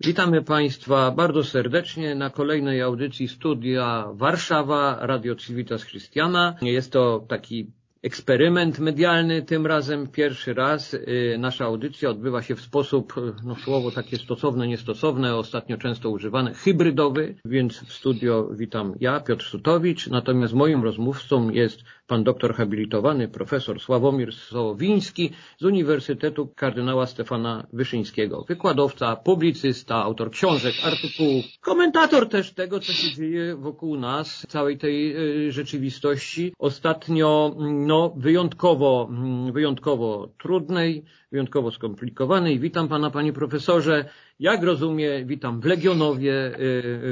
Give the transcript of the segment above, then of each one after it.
Witamy Państwa bardzo serdecznie na kolejnej audycji Studia Warszawa Radio Civitas Christiana. Jest to taki eksperyment medialny, tym razem pierwszy raz. Y, nasza audycja odbywa się w sposób, y, no słowo takie stosowne, niestosowne, ostatnio często używane, hybrydowy, więc w studio witam ja, Piotr Sutowicz, natomiast moim rozmówcą jest pan doktor habilitowany profesor Sławomir Sowiński z Uniwersytetu Kardynała Stefana Wyszyńskiego. Wykładowca, publicysta, autor książek, artykułów, komentator też tego, co się dzieje wokół nas, całej tej y, rzeczywistości. Ostatnio, no, wyjątkowo, mm, wyjątkowo trudnej, wyjątkowo skomplikowanej. Witam pana, panie profesorze. Jak rozumie, witam w Legionowie. Y,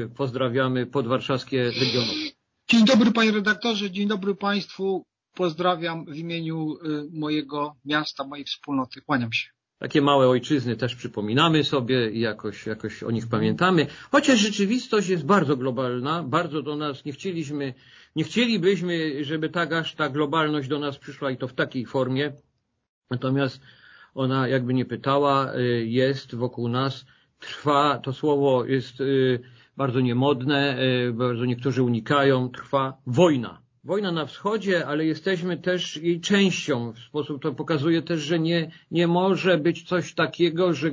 y, pozdrawiamy podwarszawskie Legionowie. Dzień dobry panie redaktorze, dzień dobry państwu. Pozdrawiam w imieniu y, mojego miasta, mojej wspólnoty. Kłaniam się. Takie małe ojczyzny też przypominamy sobie i jakoś, jakoś o nich pamiętamy. Chociaż rzeczywistość jest bardzo globalna, bardzo do nas nie chcieliśmy, nie chcielibyśmy, żeby tak aż ta globalność do nas przyszła i to w takiej formie. Natomiast ona jakby nie pytała, y, jest wokół nas, trwa, to słowo jest y, bardzo niemodne, e, bardzo niektórzy unikają, trwa wojna. Wojna na wschodzie, ale jesteśmy też jej częścią. W sposób to pokazuje też, że nie, nie może być coś takiego, że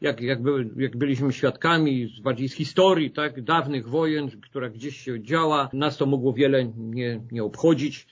jak, jak, by, jak byliśmy świadkami bardziej z historii, tak, dawnych wojen, która gdzieś się działa, nas to mogło wiele nie, nie obchodzić.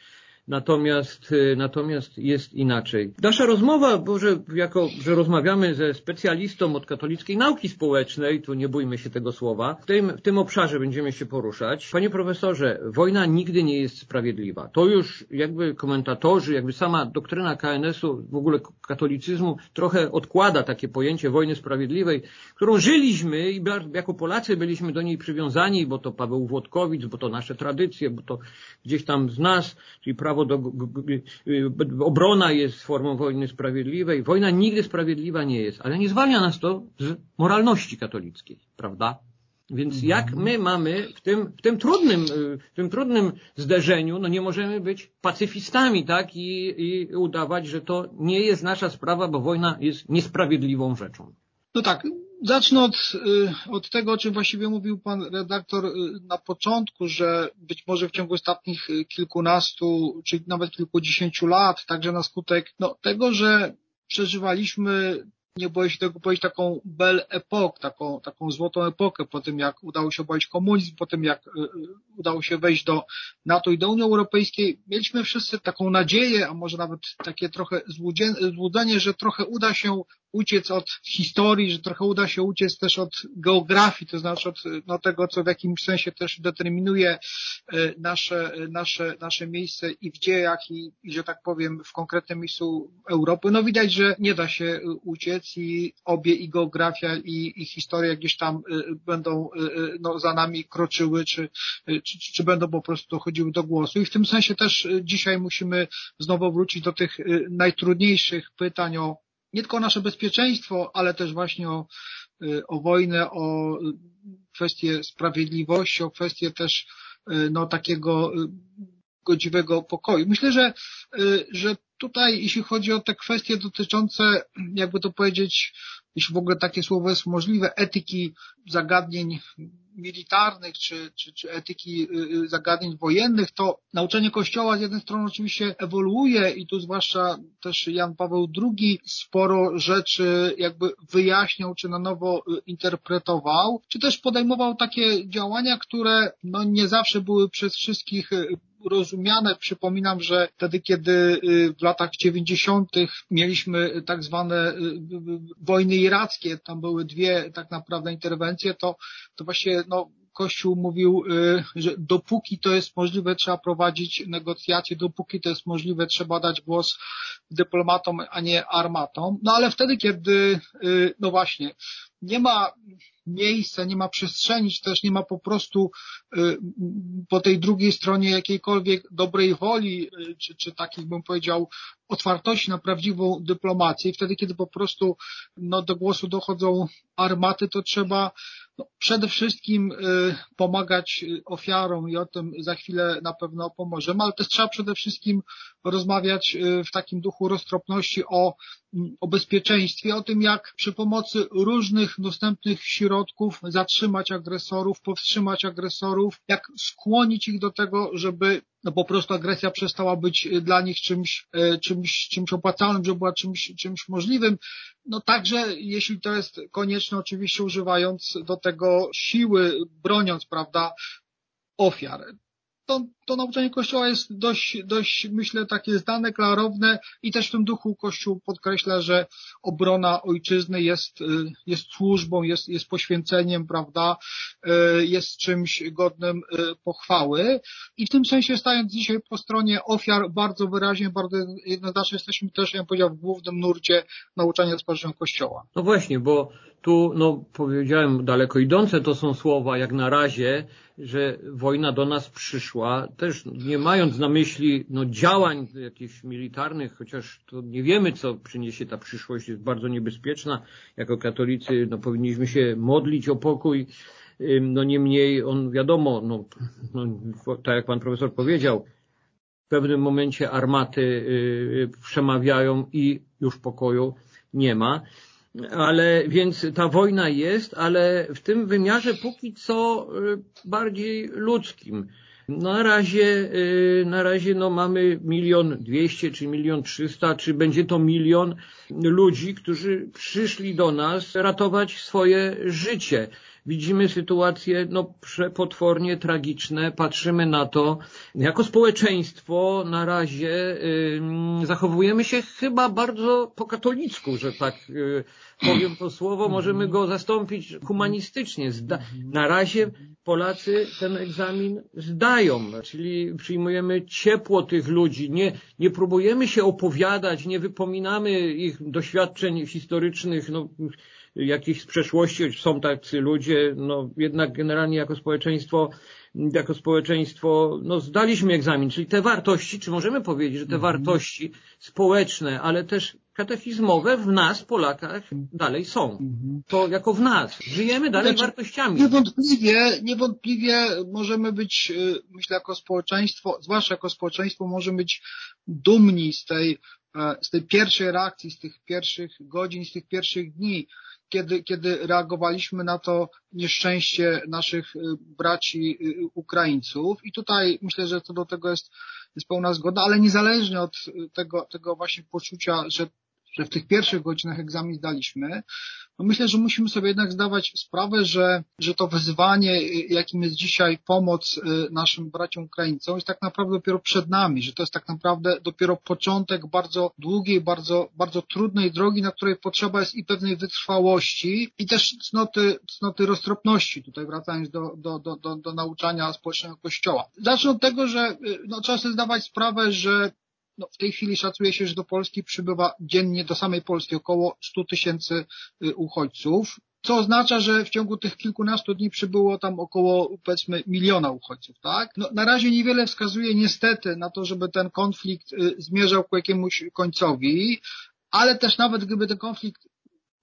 Natomiast, y, natomiast jest inaczej. Nasza rozmowa, bo że, jako, że rozmawiamy ze specjalistą od katolickiej nauki społecznej, tu nie bójmy się tego słowa, w tym, w tym obszarze będziemy się poruszać. Panie profesorze, wojna nigdy nie jest sprawiedliwa. To już jakby komentatorzy, jakby sama doktryna KNS-u, w ogóle katolicyzmu trochę odkłada takie pojęcie wojny sprawiedliwej, którą żyliśmy i jako Polacy byliśmy do niej przywiązani, bo to Paweł Włodkowicz, bo to nasze tradycje, bo to gdzieś tam z nas, czyli prawo prawo do, obrona jest formą wojny sprawiedliwej. Wojna nigdy sprawiedliwa nie jest, ale nie zwalnia nas to z moralności katolickiej, prawda? Więc mhm. jak my mamy w tym, w tym trudnym, w tym trudnym zderzeniu, no nie możemy być pacyfistami, tak? I, I udawać, że to nie jest nasza sprawa, bo wojna jest niesprawiedliwą rzeczą. No tak, Zacznę od, y, od tego, o czym właściwie mówił pan redaktor y, na początku, że być może w ciągu ostatnich y, kilkunastu, czy nawet kilkudziesięciu lat, także na skutek no, tego, że przeżywaliśmy nie się tego powiedzieć, taką belle époque, taką, taką złotą epokę po tym, jak udało się obalić komunizm, po tym, jak udało się wejść do NATO i do Unii Europejskiej. Mieliśmy wszyscy taką nadzieję, a może nawet takie trochę złudzenie, że trochę uda się uciec od historii, że trochę uda się uciec też od geografii, to znaczy od no, tego, co w jakimś sensie też determinuje nasze, nasze, nasze miejsce i w dziejach i, i, że tak powiem, w konkretnym miejscu Europy. No widać, że nie da się uciec i obie i geografia i, i historia gdzieś tam e, będą no, za nami kroczyły, czy, czy, czy będą po prostu dochodziły do głosu. I w tym sensie też dzisiaj musimy znowu wrócić do tych najtrudniejszych pytań o nie tylko o nasze bezpieczeństwo, ale też właśnie o, y, o wojnę, o kwestię sprawiedliwości, o kwestię też y, no, takiego y, godziwego pokoju. Myślę, że, że tutaj, jeśli chodzi o te kwestie dotyczące, jakby to powiedzieć, jeśli w ogóle takie słowo jest możliwe, etyki zagadnień militarnych czy, czy, czy etyki y, y, zagadnień wojennych, to nauczenie Kościoła z jednej strony oczywiście ewoluuje i tu zwłaszcza też Jan Paweł II sporo rzeczy jakby wyjaśniał, czy na nowo y, interpretował, czy też podejmował takie działania, które no nie zawsze były przez wszystkich rozumiane. Przypominam, że wtedy, kiedy w latach 90. mieliśmy tak zwane wojny irackie, tam były dwie tak naprawdę interwencje, to, to właśnie no, Kościół mówił, y, że dopóki to jest możliwe, trzeba prowadzić negocjacje, dopóki to jest możliwe, trzeba dać głos dyplomatom, a nie armatom. No ale wtedy, kiedy, y, no właśnie, nie ma miejsca, nie ma przestrzeni, czy też nie ma po prostu y, po tej drugiej stronie jakiejkolwiek dobrej woli, czy, czy takich bym powiedział otwartości na prawdziwą dyplomację. I wtedy, kiedy po prostu no, do głosu dochodzą armaty, to trzeba no, przede wszystkim y, pomagać y, ofiarom i o tym za chwilę na pewno pomożemy, ale też trzeba przede wszystkim rozmawiać y, w takim duchu roztropności o o bezpieczeństwie, o tym jak przy pomocy różnych dostępnych środków zatrzymać agresorów, powstrzymać agresorów, jak skłonić ich do tego, żeby no po prostu agresja przestała być dla nich czymś, e, czymś, czymś opłacalnym, żeby była czymś, czymś możliwym. No także, jeśli to jest konieczne, oczywiście używając do tego siły, broniąc, prawda, ofiar to, to nauczanie Kościoła jest dość, dość, myślę, takie zdane, klarowne i też w tym duchu Kościół podkreśla, że obrona ojczyzny jest, y, jest służbą, jest, jest poświęceniem, prawda, y, jest czymś godnym y, pochwały i w tym sensie stając dzisiaj po stronie ofiar bardzo wyraźnie, bardzo jednoznacznie jesteśmy też, ja bym powiedział, w głównym nurcie nauczania społecznego Kościoła. No właśnie, bo tu, no, powiedziałem daleko idące to są słowa, jak na razie, że wojna do nas przyszła, też nie mając na myśli no, działań jakichś militarnych, chociaż to nie wiemy, co przyniesie ta przyszłość, jest bardzo niebezpieczna. Jako katolicy no, powinniśmy się modlić o pokój. No niemniej on wiadomo, no, no, tak jak pan profesor powiedział, w pewnym momencie armaty y, przemawiają i już pokoju nie ma ale więc ta wojna jest, ale w tym wymiarze póki co y, bardziej ludzkim. Na razie, y, na razie no mamy milion dwieście, czy milion trzysta, czy będzie to milion ludzi, którzy przyszli do nas ratować swoje życie widzimy sytuacje no, przepotwornie tragiczne, patrzymy na to. Jako społeczeństwo na razie y, zachowujemy się chyba bardzo po katolicku, że tak y, powiem to słowo, możemy go zastąpić humanistycznie. Zda na razie Polacy ten egzamin zdają, czyli przyjmujemy ciepło tych ludzi, nie, nie próbujemy się opowiadać, nie wypominamy ich doświadczeń historycznych, no, jakichś z przeszłości, są tacy ludzie, no jednak generalnie jako społeczeństwo, jako społeczeństwo, no zdaliśmy egzamin, czyli te wartości, czy możemy powiedzieć, że te mhm. wartości społeczne, ale też katechizmowe w nas, Polakach, dalej są. Mhm. To jako w nas. Żyjemy dalej znaczy, wartościami. Niewątpliwie, niewątpliwie możemy być, y, myślę, jako społeczeństwo, zwłaszcza jako społeczeństwo, możemy być dumni z tej, e, z tej pierwszej reakcji, z tych pierwszych godzin, z tych pierwszych dni kiedy, kiedy reagowaliśmy na to nieszczęście naszych y, braci y, Ukraińców. I tutaj myślę, że co do tego jest, jest pełna zgoda, ale niezależnie od tego, tego właśnie poczucia, że że w tych pierwszych godzinach egzamin zdaliśmy, no myślę, że musimy sobie jednak zdawać sprawę, że, że to wyzwanie, jakim jest dzisiaj pomoc y, naszym braciom Ukraińcom, jest tak naprawdę dopiero przed nami, że to jest tak naprawdę dopiero początek bardzo długiej, bardzo, bardzo trudnej drogi, na której potrzeba jest i pewnej wytrwałości, i też cnoty, cnoty roztropności, tutaj wracając do, do, do, do, do nauczania społecznego Kościoła. Zacznę od tego, że y, no, trzeba sobie zdawać sprawę, że no, w tej chwili szacuje się, że do Polski przybywa dziennie, do samej Polski około 100 tysięcy y, uchodźców, co oznacza, że w ciągu tych kilkunastu dni przybyło tam około, powiedzmy, miliona uchodźców, tak? No, na razie niewiele wskazuje niestety na to, żeby ten konflikt y, zmierzał ku jakiemuś końcowi, ale też nawet gdyby ten konflikt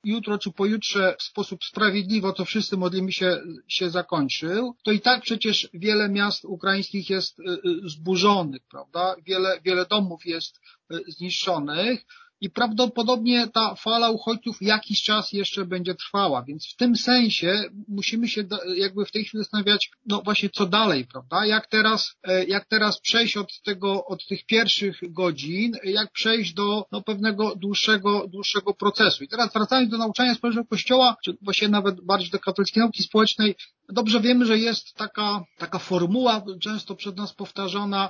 jutro czy pojutrze w sposób sprawiedliwy, o co wszyscy modlimy się, się zakończył, to i tak przecież wiele miast ukraińskich jest y, y, zburzonych, prawda? Wiele, wiele domów jest y, zniszczonych i prawdopodobnie ta fala uchodźców jakiś czas jeszcze będzie trwała, więc w tym sensie musimy się jakby w tej chwili zastanawiać, no właśnie co dalej, prawda? Jak teraz, e, jak teraz przejść od tego, od tych pierwszych godzin, jak przejść do no, pewnego dłuższego, dłuższego procesu. I teraz wracając do nauczania społecznego Kościoła, czy właśnie nawet bardziej do katolickiej nauki społecznej, dobrze wiemy, że jest taka, taka formuła często przed nas powtarzana,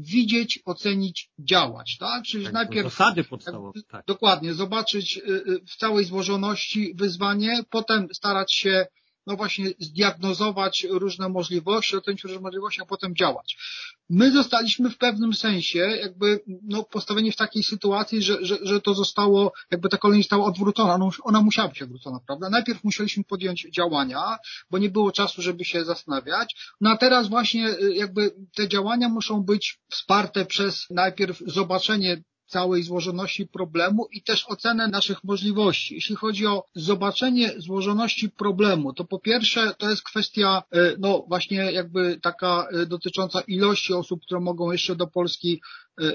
widzieć, ocenić, działać, tak? Czyli tak, najpierw zasady podstawowe, tak. dokładnie, zobaczyć y, y, w całej złożoności wyzwanie, potem starać się no właśnie zdiagnozować różne możliwości, ocenić różne możliwości, a potem działać. My zostaliśmy w pewnym sensie jakby no, postawieni w takiej sytuacji, że, że, że to zostało, jakby ta kolej została odwrócona. No, ona musiała być odwrócona, prawda? Najpierw musieliśmy podjąć działania, bo nie było czasu, żeby się zastanawiać. No a teraz właśnie y, jakby te działania muszą być wsparte przez najpierw zobaczenie całej złożoności problemu i też ocenę naszych możliwości. Jeśli chodzi o zobaczenie złożoności problemu, to po pierwsze to jest kwestia, e, no właśnie jakby taka e, dotycząca ilości osób, które mogą jeszcze do Polski e,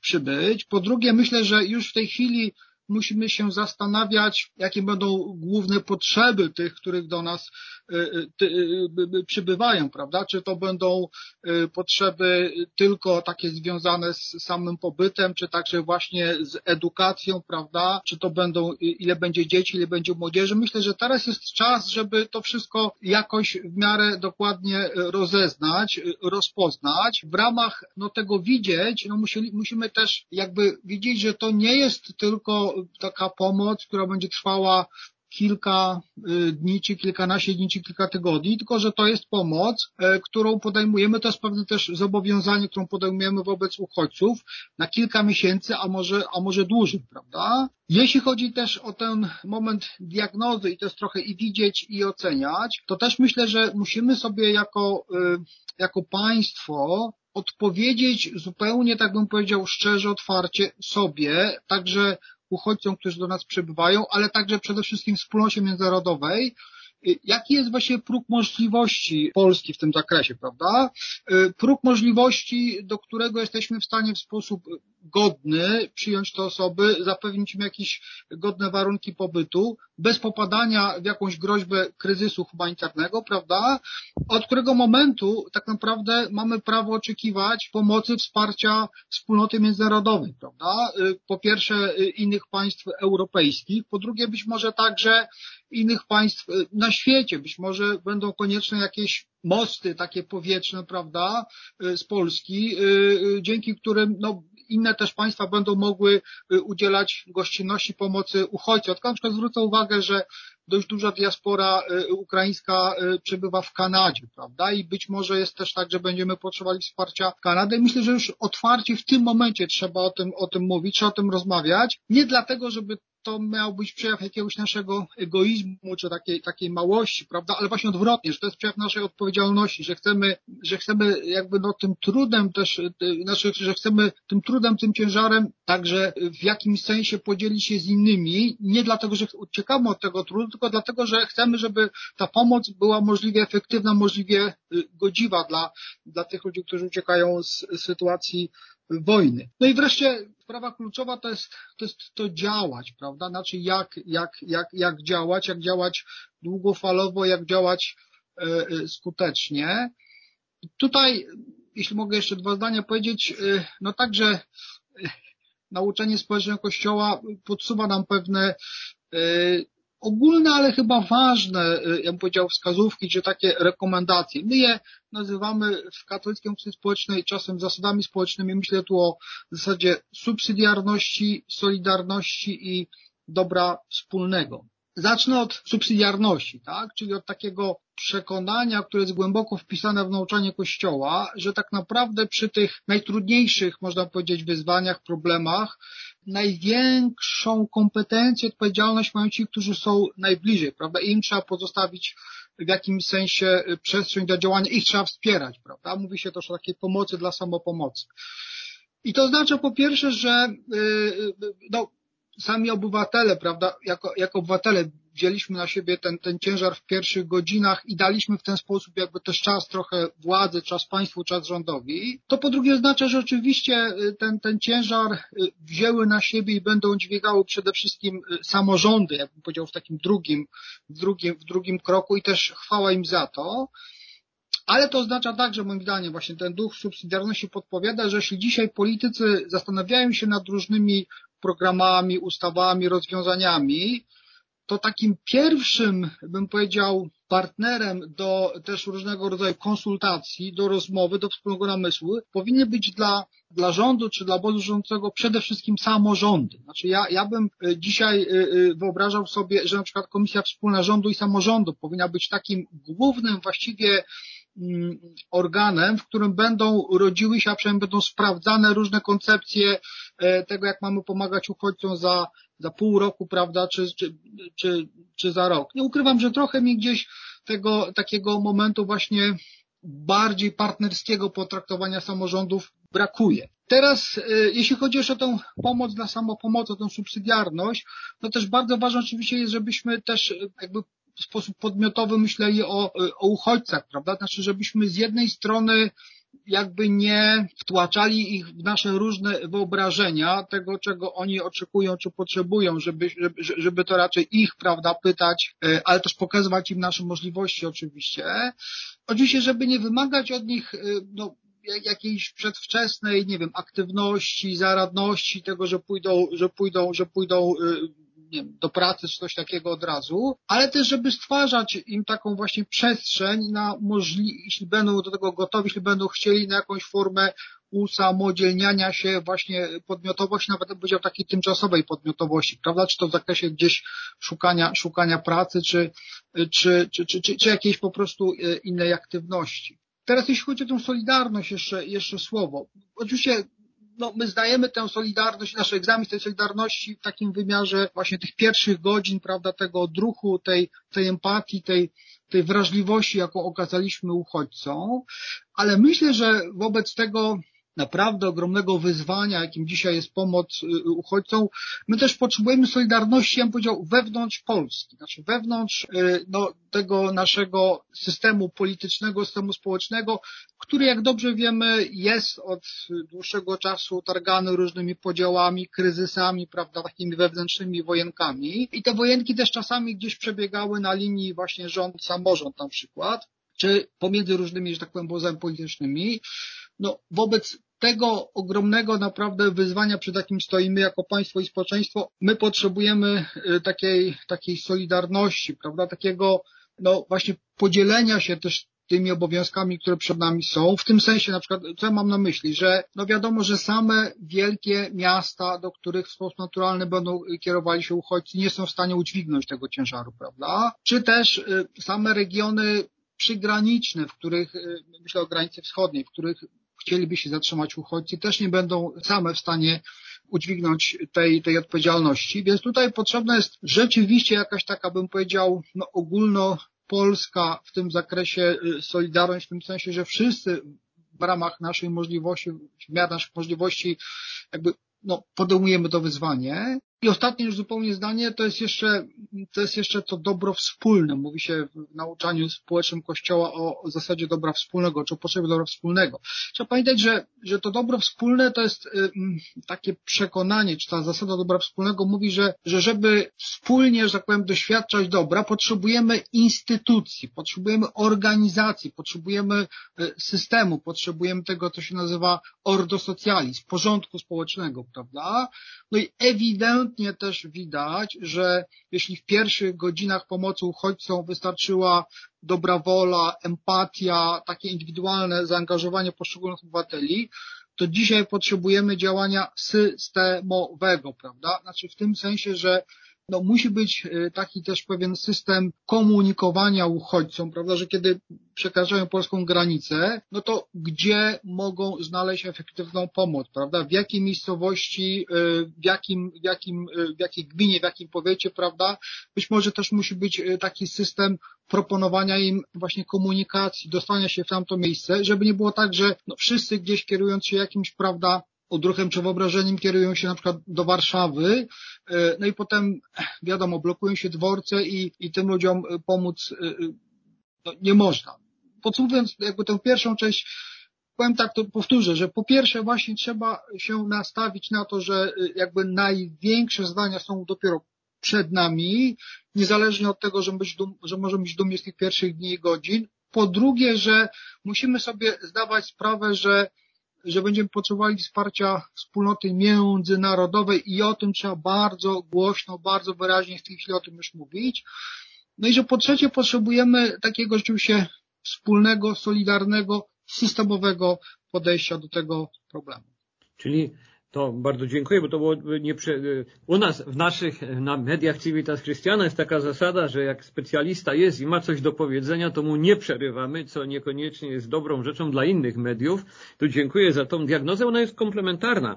przybyć. Po drugie myślę, że już w tej chwili musimy się zastanawiać, jakie będą główne potrzeby tych, których do nas przybywają, prawda? Czy to będą potrzeby tylko takie związane z samym pobytem, czy także właśnie z edukacją, prawda? Czy to będą, ile będzie dzieci, ile będzie młodzieży? Myślę, że teraz jest czas, żeby to wszystko jakoś w miarę dokładnie rozeznać, rozpoznać. W ramach no, tego widzieć, no, musieli, musimy też jakby widzieć, że to nie jest tylko taka pomoc, która będzie trwała kilka y, dni, czy kilkanaście dni, czy kilka tygodni, tylko że to jest pomoc, e, którą podejmujemy, to jest pewne też zobowiązanie, którą podejmujemy wobec uchodźców na kilka miesięcy, a może, a może dłużej, prawda? Jeśli chodzi też o ten moment diagnozy i to jest trochę i widzieć i oceniać, to też myślę, że musimy sobie jako, y, jako państwo odpowiedzieć zupełnie, tak bym powiedział, szczerze, otwarcie sobie, także uchodźcom, którzy do nas przybywają, ale także przede wszystkim wspólnocie międzynarodowej, Jaki jest właśnie próg możliwości Polski w tym zakresie, prawda? Próg możliwości, do którego jesteśmy w stanie w sposób godny przyjąć te osoby, zapewnić im jakieś godne warunki pobytu, bez popadania w jakąś groźbę kryzysu humanitarnego, prawda? Od którego momentu tak naprawdę mamy prawo oczekiwać pomocy, wsparcia wspólnoty międzynarodowej, prawda? Po pierwsze innych państw europejskich, po drugie być może także innych państw na świecie, być może będą konieczne jakieś mosty takie powietrzne, prawda, z Polski, dzięki którym no, inne też państwa będą mogły y, udzielać gościnności pomocy uchodźcom. Tylko na przykład zwrócę uwagę, że dość duża diaspora y, ukraińska y, przebywa w Kanadzie, prawda? I być może jest też tak, że będziemy potrzebowali wsparcia Kanady. Myślę, że już otwarcie w tym momencie trzeba o tym, o tym mówić, trzeba o tym rozmawiać. Nie dlatego, żeby to miał być przejaw jakiegoś naszego egoizmu, czy takiej, takiej małości, prawda, ale właśnie odwrotnie, że to jest przejaw naszej odpowiedzialności, że chcemy, że chcemy jakby no tym trudem też, znaczy, że chcemy tym trudem, tym ciężarem także w jakimś sensie podzielić się z innymi, nie dlatego, że uciekamy od tego trudu, tylko dlatego, że chcemy, żeby ta pomoc była możliwie efektywna, możliwie y, godziwa dla, dla tych ludzi, którzy uciekają z sytuacji wojny. No i wreszcie sprawa kluczowa to jest to, jest to działać, prawda? Znaczy jak, jak, jak, jak działać, jak działać długofalowo, jak działać e, e, skutecznie. Tutaj, jeśli mogę jeszcze dwa zdania powiedzieć, e, no także nauczanie społeczne Kościoła podsuwa nam pewne ogólne, ale chyba ważne, y, ja bym powiedział, wskazówki, czy takie rekomendacje. My je nazywamy w katolickiej uczcie społecznej czasem zasadami społecznymi. Myślę tu o zasadzie subsydiarności, solidarności i dobra wspólnego. Zacznę od subsydiarności, tak? czyli od takiego przekonania, które jest głęboko wpisane w nauczanie Kościoła, że tak naprawdę przy tych najtrudniejszych, można powiedzieć, wyzwaniach, problemach, największą kompetencję, odpowiedzialność mają ci, którzy są najbliżej, prawda? Im trzeba pozostawić w jakimś sensie przestrzeń do działania, ich trzeba wspierać, prawda? Mówi się też o takiej pomocy dla samopomocy. I to znaczy po pierwsze, że yy, no, sami obywatele, prawda, jako, jako obywatele wzięliśmy na siebie ten, ten ciężar w pierwszych godzinach i daliśmy w ten sposób jakby też czas trochę władzy, czas państwu, czas rządowi, to po drugie oznacza, że oczywiście y, ten, ten ciężar y, wzięły na siebie i będą dźwigały przede wszystkim y, samorządy, jakbym powiedział w takim drugim, w drugim, w drugim kroku i też chwała im za to. Ale to oznacza także, moim zdaniem, właśnie ten duch subsydiarności podpowiada, że jeśli dzisiaj politycy zastanawiają się nad różnymi programami, ustawami, rozwiązaniami, to takim pierwszym, bym powiedział, partnerem do też różnego rodzaju konsultacji, do rozmowy, do wspólnego namysłu powinny być dla, dla rządu czy dla obozu rządzącego przede wszystkim samorządy. Znaczy ja, ja bym e, dzisiaj e, e, wyobrażał sobie, że na przykład Komisja Wspólna Rządu i Samorządu powinna być takim głównym właściwie organem, w którym będą rodziły się, a przynajmniej będą sprawdzane różne koncepcje tego, jak mamy pomagać uchodźcom za za pół roku, prawda, czy, czy, czy, czy za rok. Nie ukrywam, że trochę mi gdzieś tego takiego momentu właśnie bardziej partnerskiego potraktowania samorządów brakuje. Teraz, y, jeśli chodzi już o tę pomoc dla samopomocy, o tę subsydiarność, no też bardzo ważne oczywiście jest, żebyśmy też y, jakby w sposób podmiotowy myśleli o, y, o uchodźcach, prawda? Znaczy, żebyśmy z jednej strony jakby nie wtłaczali ich w nasze różne wyobrażenia tego, czego oni oczekują czy potrzebują, żeby, żeby, żeby to raczej ich, prawda, pytać, e, ale też pokazywać im nasze możliwości oczywiście. Oczywiście, żeby nie wymagać od nich, e, no, jakiejś przedwczesnej, nie wiem, aktywności, zaradności, tego, że pójdą, że pójdą, że pójdą nie wiem, do pracy czy coś takiego od razu, ale też, żeby stwarzać im taką właśnie przestrzeń na możliwość, jeśli będą do tego gotowi, jeśli będą chcieli na jakąś formę usamodzielniania się właśnie podmiotowości, nawet bym powiedział takiej tymczasowej podmiotowości, prawda? Czy to w zakresie gdzieś szukania, szukania pracy, czy, czy, czy, czy, czy, czy jakiejś po prostu e, innej aktywności. Teraz jeśli chodzi o tę solidarność, jeszcze, jeszcze słowo. Oczywiście no, my zdajemy tę solidarność, nasz egzamin z tej solidarności w takim wymiarze właśnie tych pierwszych godzin, prawda, tego odruchu, tej, tej empatii, tej, tej wrażliwości, jaką okazaliśmy uchodźcom, ale myślę, że wobec tego naprawdę ogromnego wyzwania, jakim dzisiaj jest pomoc y, y, uchodźcom, my też potrzebujemy solidarności, ja bym powiedział, wewnątrz Polski, znaczy wewnątrz y, no, tego naszego systemu politycznego, systemu społecznego, który jak dobrze wiemy jest od dłuższego czasu targany różnymi podziałami, kryzysami, prawda, takimi wewnętrznymi wojenkami. I te wojenki też czasami gdzieś przebiegały na linii właśnie rząd-samorząd na przykład, czy pomiędzy różnymi, że tak powiem, obozami politycznymi. No, wobec tego ogromnego naprawdę wyzwania, przed jakim stoimy jako państwo i społeczeństwo, my potrzebujemy y, takiej, takiej solidarności, prawda, takiego, no właśnie podzielenia się też tymi obowiązkami, które przed nami są. W tym sensie na przykład, co ja mam na myśli, że no wiadomo, że same wielkie miasta, do których w sposób naturalny będą kierowali się uchodźcy, nie są w stanie udźwignąć tego ciężaru, prawda? Czy też y, same regiony przygraniczne, w których, y, myślę o granicy wschodniej, w których chcieliby się zatrzymać uchodźcy, też nie będą same w stanie udźwignąć tej, tej odpowiedzialności. Więc tutaj potrzebna jest rzeczywiście jakaś taka, bym powiedział, no, ogólnopolska w tym zakresie y, solidarność, w tym sensie, że wszyscy w ramach naszej możliwości, w miarę naszych możliwości, jakby no, podejmujemy to wyzwanie. I ostatnie już zupełnie zdanie, to jest jeszcze, to jest jeszcze to dobro wspólne. Mówi się w nauczaniu społecznym Kościoła o, zasadzie dobra wspólnego, czy o potrzebie dobra wspólnego. Trzeba pamiętać, że, że to dobro wspólne to jest y, takie przekonanie, czy ta zasada dobra wspólnego mówi, że, że żeby wspólnie, że tak powiem, doświadczać dobra, potrzebujemy instytucji, potrzebujemy organizacji, potrzebujemy y, systemu, potrzebujemy tego, co się nazywa ordo socialis, porządku społecznego, prawda? No i ewidentnie też widać, że jeśli w pierwszych godzinach pomocy uchodźcom wystarczyła dobra wola, empatia, takie indywidualne zaangażowanie poszczególnych obywateli, to dzisiaj potrzebujemy działania systemowego, prawda? Znaczy w tym sensie, że no, musi być y, taki też pewien system komunikowania uchodźcom, prawda, że kiedy przekraczają polską granicę, no to gdzie mogą znaleźć efektywną pomoc, prawda, w jakiej miejscowości, y, w jakim, w jakim, y, w jakiej gminie, w jakim powiecie, prawda, być może też musi być taki system proponowania im właśnie komunikacji, dostania się w tamto miejsce, żeby nie było tak, że no, wszyscy gdzieś kierując się jakimś, prawda, odruchem czy wyobrażeniem kierują się na przykład do Warszawy, e, no i potem wiadomo, blokują się dworce i, i tym ludziom e, pomóc e, no, nie można. Podsumowując jakby tę pierwszą część, powiem tak, to powtórzę, że po pierwsze właśnie trzeba się nastawić na to, że jakby największe zdania są dopiero przed nami, niezależnie od tego, że, być dum, że możemy być dumni z tych pierwszych dni i godzin. Po drugie, że musimy sobie zdawać sprawę, że że będziemy potrzebowali wsparcia wspólnoty międzynarodowej i o tym trzeba bardzo głośno, bardzo wyraźnie w tej chwili o tym już mówić. No i że po trzecie potrzebujemy takiego rzeczywiście wspólnego, solidarnego, systemowego podejścia do tego problemu. Czyli to bardzo dziękuję, bo to było nie prze... u nas w naszych na mediach Civitas Christiana jest taka zasada, że jak specjalista jest i ma coś do powiedzenia, to mu nie przerywamy, co niekoniecznie jest dobrą rzeczą dla innych mediów. Tu dziękuję za tą diagnozę, ona jest komplementarna.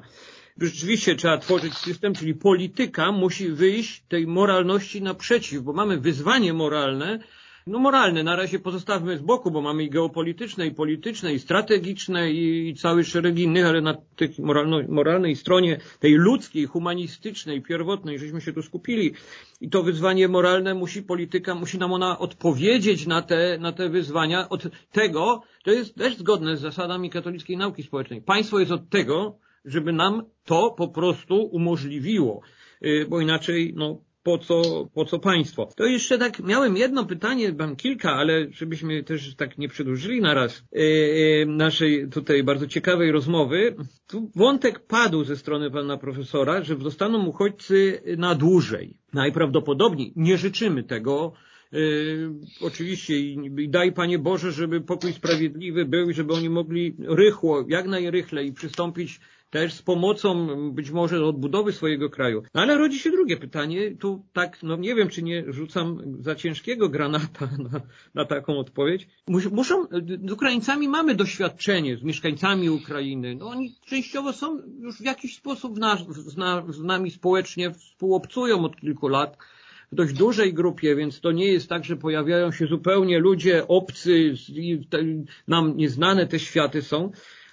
Rzeczywiście trzeba tworzyć system, czyli polityka musi wyjść tej moralności naprzeciw, bo mamy wyzwanie moralne, no moralne na razie pozostawmy z boku, bo mamy i geopolityczne, i polityczne, i strategiczne, i, i cały szereg innych, ale na tej moralnej stronie, tej ludzkiej, humanistycznej, pierwotnej, żeśmy się tu skupili. I to wyzwanie moralne musi polityka, musi nam ona odpowiedzieć na te, na te wyzwania. Od tego, to jest też zgodne z zasadami katolickiej nauki społecznej. Państwo jest od tego, żeby nam to po prostu umożliwiło, y, bo inaczej, no, po co, po co państwo. To jeszcze tak, miałem jedno pytanie, mam kilka, ale żebyśmy też tak nie przedłużyli naraz yy, naszej tutaj bardzo ciekawej rozmowy. Tu wątek padł ze strony pana profesora, że zostaną uchodźcy na dłużej. Najprawdopodobniej nie życzymy tego, Yy, oczywiście i, i, daj Panie Boże, żeby pokój sprawiedliwy był i żeby oni mogli rychło, jak najrychlej przystąpić też z pomocą być może do odbudowy swojego kraju. No ale rodzi się drugie pytanie, tu tak, no nie wiem, czy nie rzucam za ciężkiego granata na, na taką odpowiedź. Muszą, z Ukraińcami mamy doświadczenie, z mieszkańcami Ukrainy. No oni częściowo są już w jakiś sposób nas, z, na, z nami społecznie współobcują od kilku lat w dość dużej grupie, więc to nie jest tak, że pojawiają się zupełnie ludzie obcy, nam nieznane te światy są.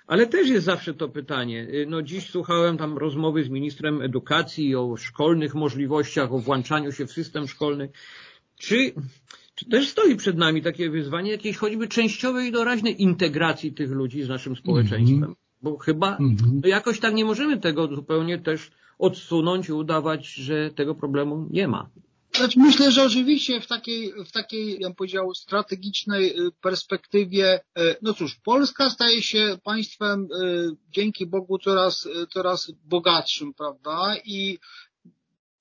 Ale też jest zawsze to pytanie. Y, no dziś słuchałem tam rozmowy z ministrem edukacji o szkolnych możliwościach, o włączaniu się w system szkolny. Czy, czy też stoi przed nami takie wyzwanie jakiejś choćby częściowej i doraźnej integracji tych ludzi z naszym społeczeństwem? Mm -hmm. Bo chyba mm -hmm. jakoś tak nie możemy tego zupełnie też odsunąć i udawać, że tego problemu nie ma. Znaczy, myślę, że oczywiście w takiej, w takiej, ja bym powiedział, strategicznej y, perspektywie, y, no cóż, Polska staje się państwem y, dzięki Bogu coraz, coraz bogatszym, prawda? I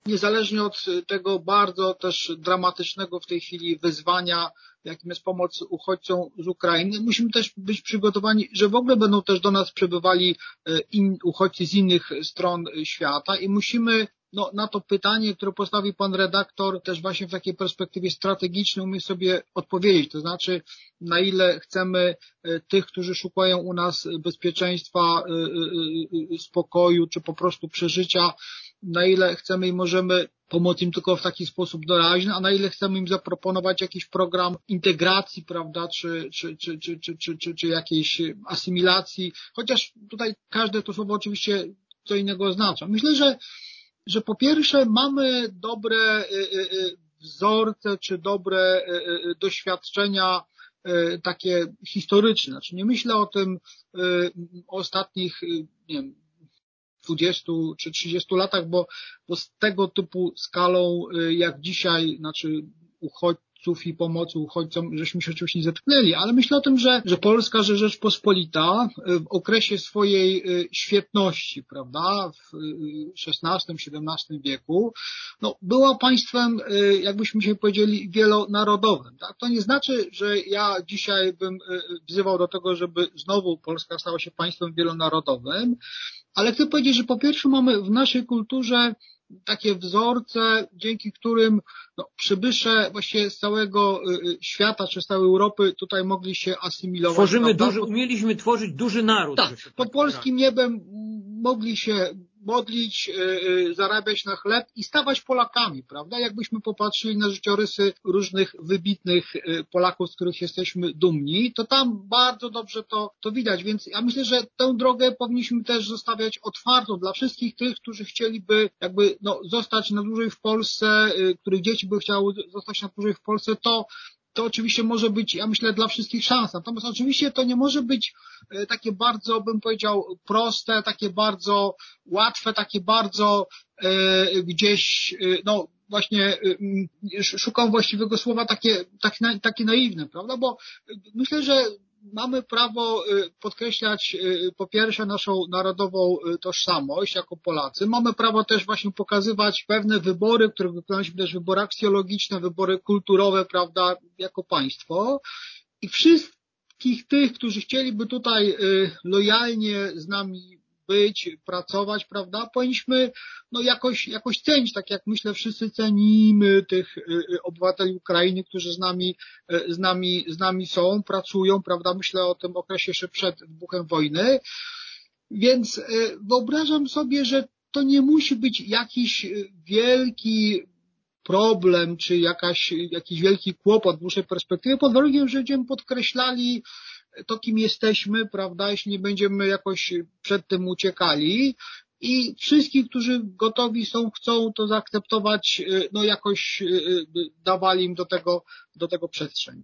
niezależnie od tego bardzo też dramatycznego w tej chwili wyzwania, jakim jest pomoc uchodźcom z Ukrainy, musimy też być przygotowani, że w ogóle będą też do nas przybywali in, uchodźcy z innych stron świata i musimy no, na to pytanie, które postawił pan redaktor, też właśnie w takiej perspektywie strategicznej umieć sobie odpowiedzieć. To znaczy, na ile chcemy e, tych, którzy szukają u nas bezpieczeństwa, e, e, spokoju, czy po prostu przeżycia, na ile chcemy i możemy pomóc im tylko w taki sposób doraźny, a na ile chcemy im zaproponować jakiś program integracji, prawda, czy, czy, czy, czy, czy, czy, czy, czy jakiejś asymilacji, chociaż tutaj każde to słowo oczywiście co innego oznacza. Myślę, że że po pierwsze mamy dobre y, y, y, wzorce czy dobre doświadczenia takie historyczne. Znaczy nie myślę o tym o ostatnich, nie wiem, 20 czy 30 latach, bo, bo z tego typu skalą jak dzisiaj, znaczy uchodź, uchodźców i pomocy uchodźcom, żeśmy się oczywiście nie zetknęli, ale myślę o tym, że, że Polska, że Rzeczpospolita w okresie swojej y, świetności, prawda, w XVI-XVII y, wieku, no, była państwem, y, jakbyśmy się powiedzieli, wielonarodowym. Tak? To nie znaczy, że ja dzisiaj bym wzywał do tego, żeby znowu Polska stała się państwem wielonarodowym, ale chcę powiedzieć, że po pierwsze mamy w naszej kulturze takie wzorce, dzięki którym no, przybysze właściwie z całego y, y, świata czy z całej Europy tutaj mogli się asymilować. Tworzymy duży, umieliśmy tworzyć duży naród. Tak, pod tak polskim niebem mogli się modlić, y, y, zarabiać na chleb i stawać Polakami, prawda? Jakbyśmy popatrzyli na życiorysy różnych wybitnych y, Polaków, z których jesteśmy dumni, to tam bardzo dobrze to, to widać, więc ja myślę, że tę drogę powinniśmy też zostawiać otwartą dla wszystkich tych, którzy chcieliby jakby no, zostać na dłużej w Polsce, których dzieci by chciały zostać na dłużej w Polsce, to to oczywiście może być, ja myślę, dla wszystkich szans. Natomiast oczywiście to nie może być e, takie bardzo, bym powiedział, proste, takie bardzo łatwe, takie bardzo e, gdzieś, e, no właśnie szukam właściwego słowa, takie, takie, takie naiwne, prawda? Bo myślę, że mamy prawo y, podkreślać y, po pierwsze naszą narodową y, tożsamość jako Polacy. Mamy prawo też właśnie pokazywać pewne wybory, które wykonaliśmy też wybory aksjologiczne, wybory kulturowe, prawda, jako państwo. I wszystkich tych, którzy chcieliby tutaj lojalnie z nami być, pracować, prawda? Powinniśmy no jakoś, jakoś cenić, tak jak myślę wszyscy cenimy tych y, y, obywateli Ukrainy, którzy z nami, y, z nami, z nami są, pracują, prawda? Myślę o tym okresie jeszcze przed wybuchem wojny. Więc wyobrażam sobie, że to nie musi być jakiś wielki problem, czy jakaś, jakiś wielki kłopot w dłuższej perspektywie, pod warunkiem, że będziemy podkreślali to, kim jesteśmy, prawda, jeśli nie będziemy jakoś przed tym uciekali, i wszystkich, którzy gotowi są, chcą to zaakceptować, no jakoś dawali im do tego, do tego przestrzeń.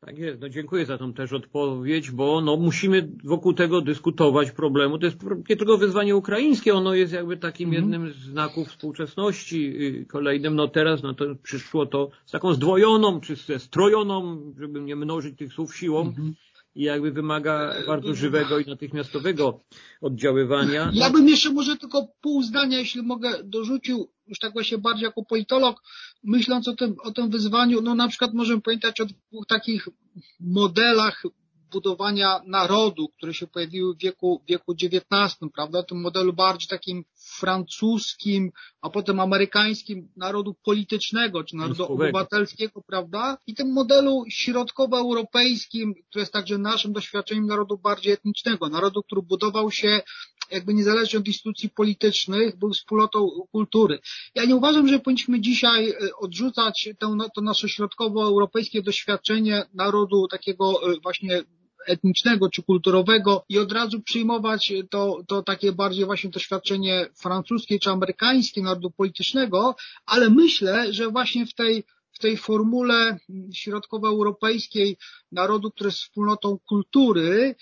Tak jest, no dziękuję za tą też odpowiedź, bo no musimy wokół tego dyskutować problemu. To jest nie tylko wyzwanie ukraińskie, ono jest jakby takim mm. jednym z znaków współczesności. Y, kolejnym, no teraz no to przyszło to z taką zdwojoną, czy ze strojoną, żeby nie mnożyć tych słów siłą, mm -hmm i jakby wymaga bardzo żywego i natychmiastowego oddziaływania. Ja bym jeszcze może tylko pół zdania, jeśli mogę, dorzucił, już tak właśnie bardziej jako politolog, myśląc o tym, o tym wyzwaniu, no na przykład możemy pamiętać o dwóch takich modelach budowania narodu, które się pojawiły w wieku, wieku XIX, prawda? Tym modelu bardziej takim francuskim, a potem amerykańskim narodu politycznego, czy narodu obywatelskiego, prawda? I tym modelu środkowoeuropejskim, który jest także naszym doświadczeniem narodu bardziej etnicznego, narodu, który budował się jakby niezależnie od instytucji politycznych, był wspólnotą kultury. Ja nie uważam, że powinniśmy dzisiaj e, odrzucać to, to nasze środkowoeuropejskie doświadczenie narodu takiego e, właśnie etnicznego czy kulturowego i od razu przyjmować to, to takie bardziej właśnie doświadczenie francuskie czy amerykańskie narodu politycznego, ale myślę, że właśnie w tej w tej formule środkowoeuropejskiej narodu, który jest wspólnotą kultury,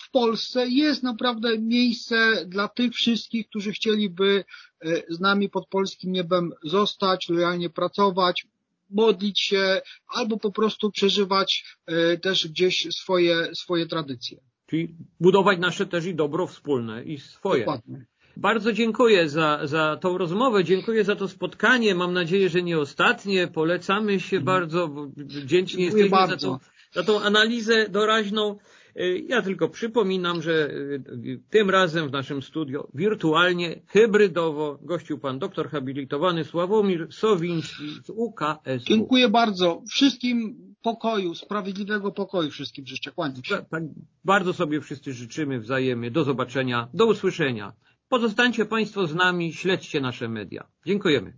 w Polsce jest naprawdę miejsce dla tych wszystkich, którzy chcieliby e, z nami pod polskim niebem zostać, lojalnie pracować, modlić się, albo po prostu przeżywać e, też gdzieś swoje, swoje tradycje. Czyli budować nasze też i dobro wspólne i swoje. Dokładnie. Bardzo dziękuję za, za tą rozmowę, dziękuję za to spotkanie. Mam nadzieję, że nie ostatnie. Polecamy się mhm. bardzo, wdzięczni jesteśmy bardzo. za tą, za tą analizę doraźną. Y, ja tylko przypominam, że y, tym razem w naszym studio wirtualnie, hybrydowo gościł pan doktor habilitowany Sławomir Sowiński z UKS. Dziękuję bardzo. Wszystkim pokoju, sprawiedliwego pokoju wszystkim życzę. Kłaniam się. Bardzo sobie wszyscy życzymy wzajemnie. Do zobaczenia, do usłyszenia. Pozostańcie Państwo z nami, śledźcie nasze media. Dziękujemy.